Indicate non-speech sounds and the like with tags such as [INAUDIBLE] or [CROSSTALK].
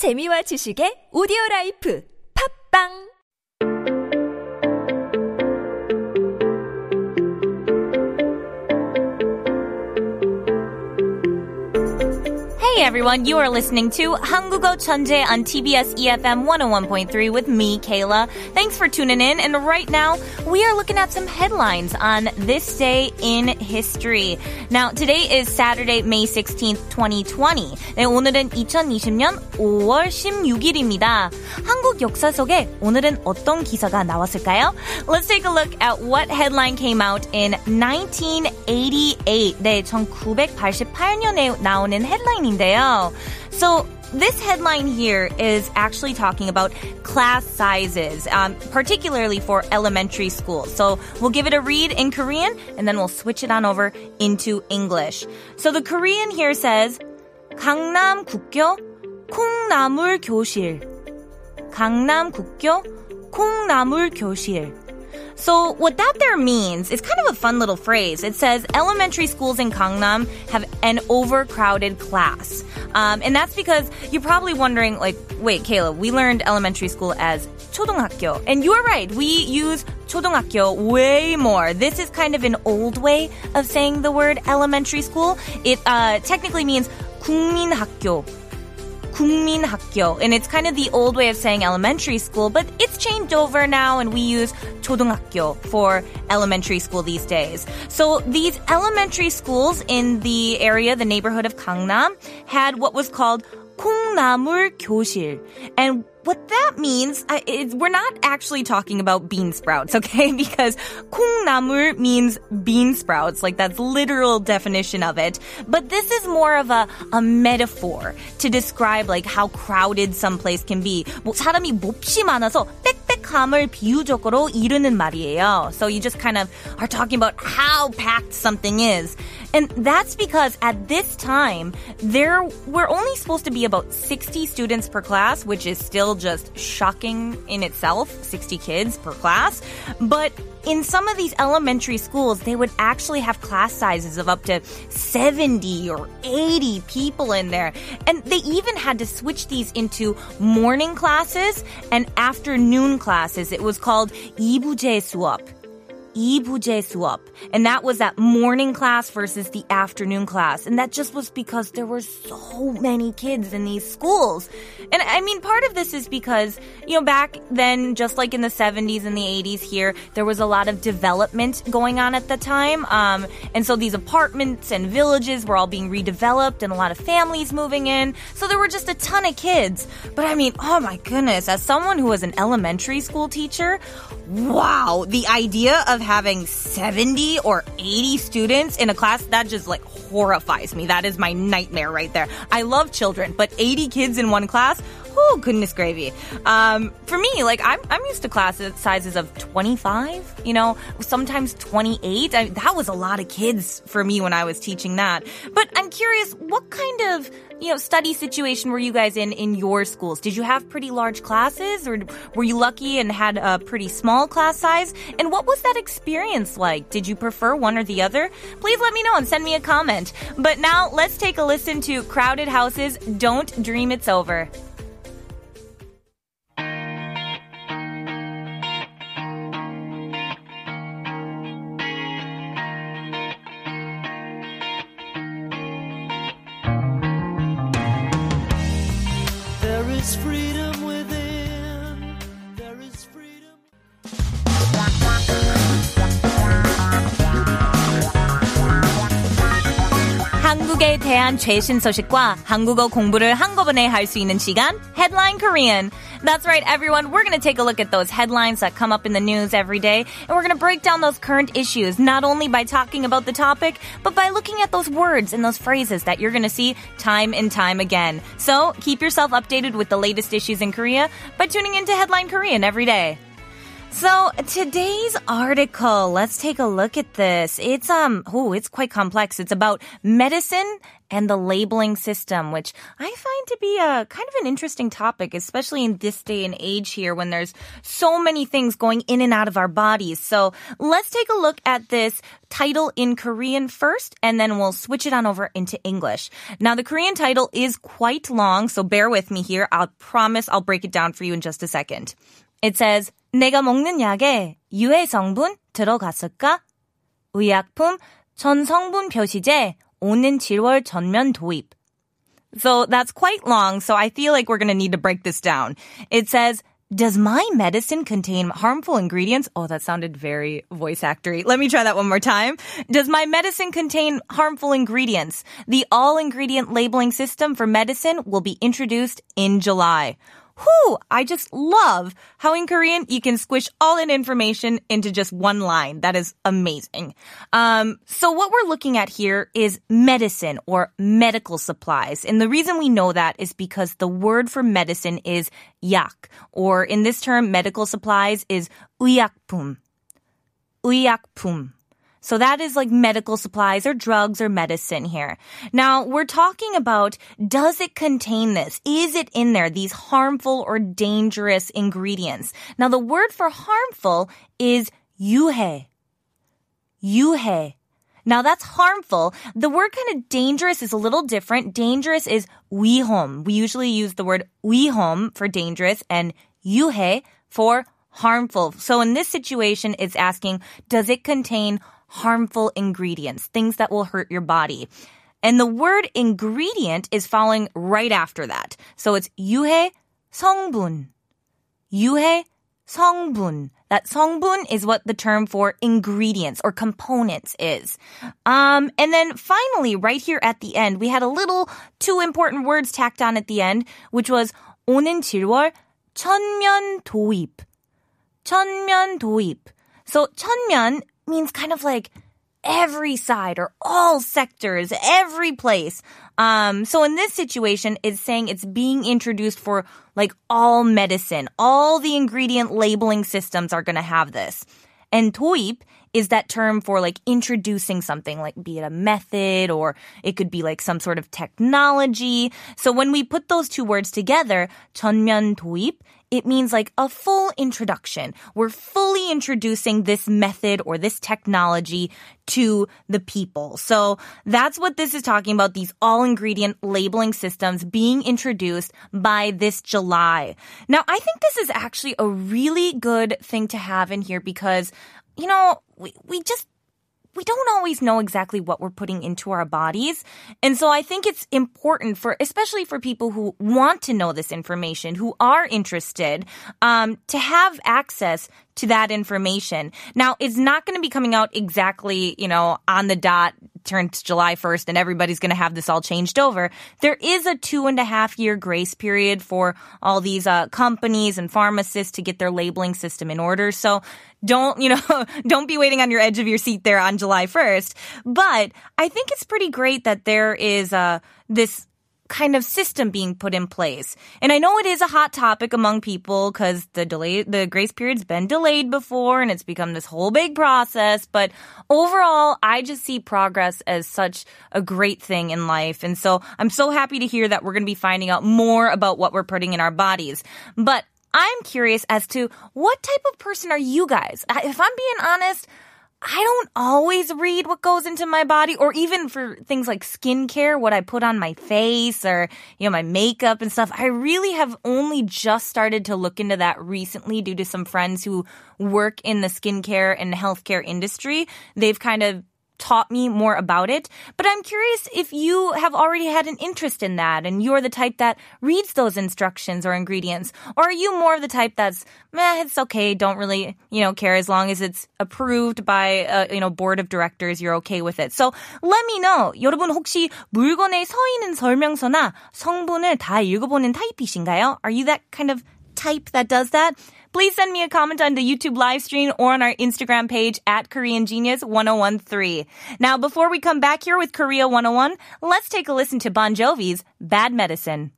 재미와 지식의 오디오 라이프. 팝빵 Hey everyone, you are listening to 한국어 천재 on TBS EFM 101.3 with me, Kayla. Thanks for tuning in. And right now, we are looking at some headlines on this day in history. Now, today is Saturday, May 16th, 2020. 네, 오늘은 2020년 5월 16일입니다. 한국 역사 속에 오늘은 어떤 기사가 나왔을까요? Let's take a look at what headline came out in 1988. 네, 1988년에 나오는 헤드라인인데 요. So this headline here is actually talking about class sizes, um, particularly for elementary school. So we'll give it a read in Korean and then we'll switch it on over into English. So the Korean here says 강남 국교 콩나물 교실. 강남 국교 콩나물 교실. So what that there means is kind of a fun little phrase. It says elementary schools in Gangnam have an overcrowded class. Um, and that's because you're probably wondering, like, wait, Kayla, we learned elementary school as 초등학교. And you're right, we use 초등학교 way more. This is kind of an old way of saying the word elementary school. It uh, technically means 국민학교. 국민학교. And it's kind of the old way of saying elementary school, but it's changed over now and we use 초등학교 for elementary school these days. So these elementary schools in the area, the neighborhood of Gangnam, had what was called 콩나물 교실. And what that means uh, is we're not actually talking about bean sprouts, [LAUGHS] okay? Because 콩나물 means bean sprouts, like that's literal definition of it. But this is more of a, a metaphor to describe like how crowded some place can be. 뭐 사람이 몹시 많아서 빽빽함을 비유적으로 이르는 말이에요. So you just kind of are talking about how packed something is. And that's because at this time, there were only supposed to be about 60 students per class, which is still just shocking in itself, 60 kids per class. But in some of these elementary schools, they would actually have class sizes of up to 70 or 80 people in there. And they even had to switch these into morning classes and afternoon classes. It was called 이부제 수업. 이부제 수업. And that was that morning class versus the afternoon class. And that just was because there were so many kids in these schools. And I mean, part of this is because, you know, back then, just like in the 70s and the 80s here, there was a lot of development going on at the time. Um, and so these apartments and villages were all being redeveloped and a lot of families moving in. So there were just a ton of kids. But I mean, oh my goodness, as someone who was an elementary school teacher, wow, the idea of having 70 or 80 students in a class, that just like horrifies me. That is my nightmare right there. I love children, but 80 kids in one class, oh goodness gravy. Um, for me, like I'm, I'm used to class sizes of 25, you know, sometimes 28. I, that was a lot of kids for me when I was teaching that. But I'm curious, what kind of you know, study situation were you guys in in your schools? Did you have pretty large classes or were you lucky and had a pretty small class size? And what was that experience like? Did you prefer one or the other? Please let me know and send me a comment. But now let's take a listen to Crowded House's Don't Dream It's Over. 한국에 대한 최신 소식과 한국어 공부를 한꺼번에 할 수 있는 시간 Headline Korean. That's right, everyone. We're going to take a look at those headlines that come up in the news every day, and we're going to break down those current issues not only by talking about the topic, but by looking at those words and those phrases that you're going to see time and time again. So keep yourself updated with the latest issues in Korea by tuning into Headline Korean every day. So today's article, let's take a look at this. It's um oh, it's quite complex. It's about medicine and the labeling system, which I find to be a kind of an interesting topic, especially in this day and age here when there's so many things going in and out of our bodies. So let's take a look at this title in Korean first, and then we'll switch it on over into English. Now the Korean title is quite long, so bear with me here. I'll promise I'll break it down for you in just a second. It says, 내가 먹는 약에 유해 성분 들어갔을까? 의약품 전 성분 표시제 오는 7월 전면 도입. So that's quite long, so I feel like we're gonna need to break this down. It says, does my medicine contain harmful ingredients? Oh, that sounded very voice actory. Let me try that one more time. Does my medicine contain harmful ingredients? The all ingredient labeling system for medicine will be introduced in July. Whew, I just love how in Korean you can squish all that information into just one line. That is amazing. Um, so what we're looking at here is medicine or medical supplies. And the reason we know that is because the word for medicine is 약, or in this term, medical supplies is 의약품. 의약품. So that is like medical supplies or drugs or medicine here. Now we're talking about does it contain this? Is it in there? These harmful or dangerous ingredients. Now the word for harmful is 유해. 유해. Now that's harmful. The word kind of dangerous is a little different. Dangerous is 위험. We usually use the word 위험 for dangerous and 유해 for harmful. So in this situation, it's asking, does it contain harmful ingredients, things that will hurt your body. And the word ingredient is following right after that. So it's 유해 성분. 유해 성분. That 성분 is what the term for ingredients or components is. Um, and then finally, right here at the end, we had a little two important words tacked on at the end, which was 오는 7월 천면 도입. 천면 도입. So 천면 means kind of like every side or all sectors, every place. Um, so in this situation, it's saying it's being introduced for like all medicine. All the ingredient labeling systems are going to have this. And 도입 is that term for like introducing something, like be it a method or it could be like some sort of technology. So when we put those two words together, 전면 도입, it means like a full introduction. We're fully introducing this method or this technology to the people. So that's what this is talking about. These all ingredient labeling systems being introduced by this July. Now, I think this is actually a really good thing to have in here because, you know, we, we just we don't always know exactly what we're putting into our bodies. And so I think it's important for, especially for people who want to know this information, who are interested, um, to have access to that information. Now, it's not going to be coming out exactly, you know, on the dot turns July 1st and everybody's going to have this all changed over. There is a two and a half year grace period for all these uh, companies and pharmacists to get their labeling system in order. So don't, you know, [LAUGHS] don't be waiting on your edge of your seat there on July 1st. But I think it's pretty great that there is uh, this kind of system being put in place. And I know it is a hot topic among people because the delay, the grace period's been delayed before and it's become this whole big process. But overall, I just see progress as such a great thing in life. And so I'm so happy to hear that we're going to be finding out more about what we're putting in our bodies. But I'm curious as to what type of person are you guys? If I'm being honest, I don't always read what goes into my body or even for things like skincare, what I put on my face or, you know, my makeup and stuff. I really have only just started to look into that recently due to some friends who work in the skincare and healthcare industry. They've kind of taught me more about it. But I'm curious if you have already had an interest in that and you're the type that reads those instructions or ingredients. Or are you more of the type that's, meh, it's okay, don't really, you know, care as long as it's approved by a, you know, board of directors, you're okay with it. So let me know. 여러분 혹시 물건에 서 있는 설명서나 성분을 다 읽어보는 타입이신가요? Are you that kind of type that does that? Please send me a comment on the YouTube live stream or on our Instagram page at Korean Genius 1013. Now, before we come back here with Korea 101, let's take a listen to Bon Jovi's Bad Medicine.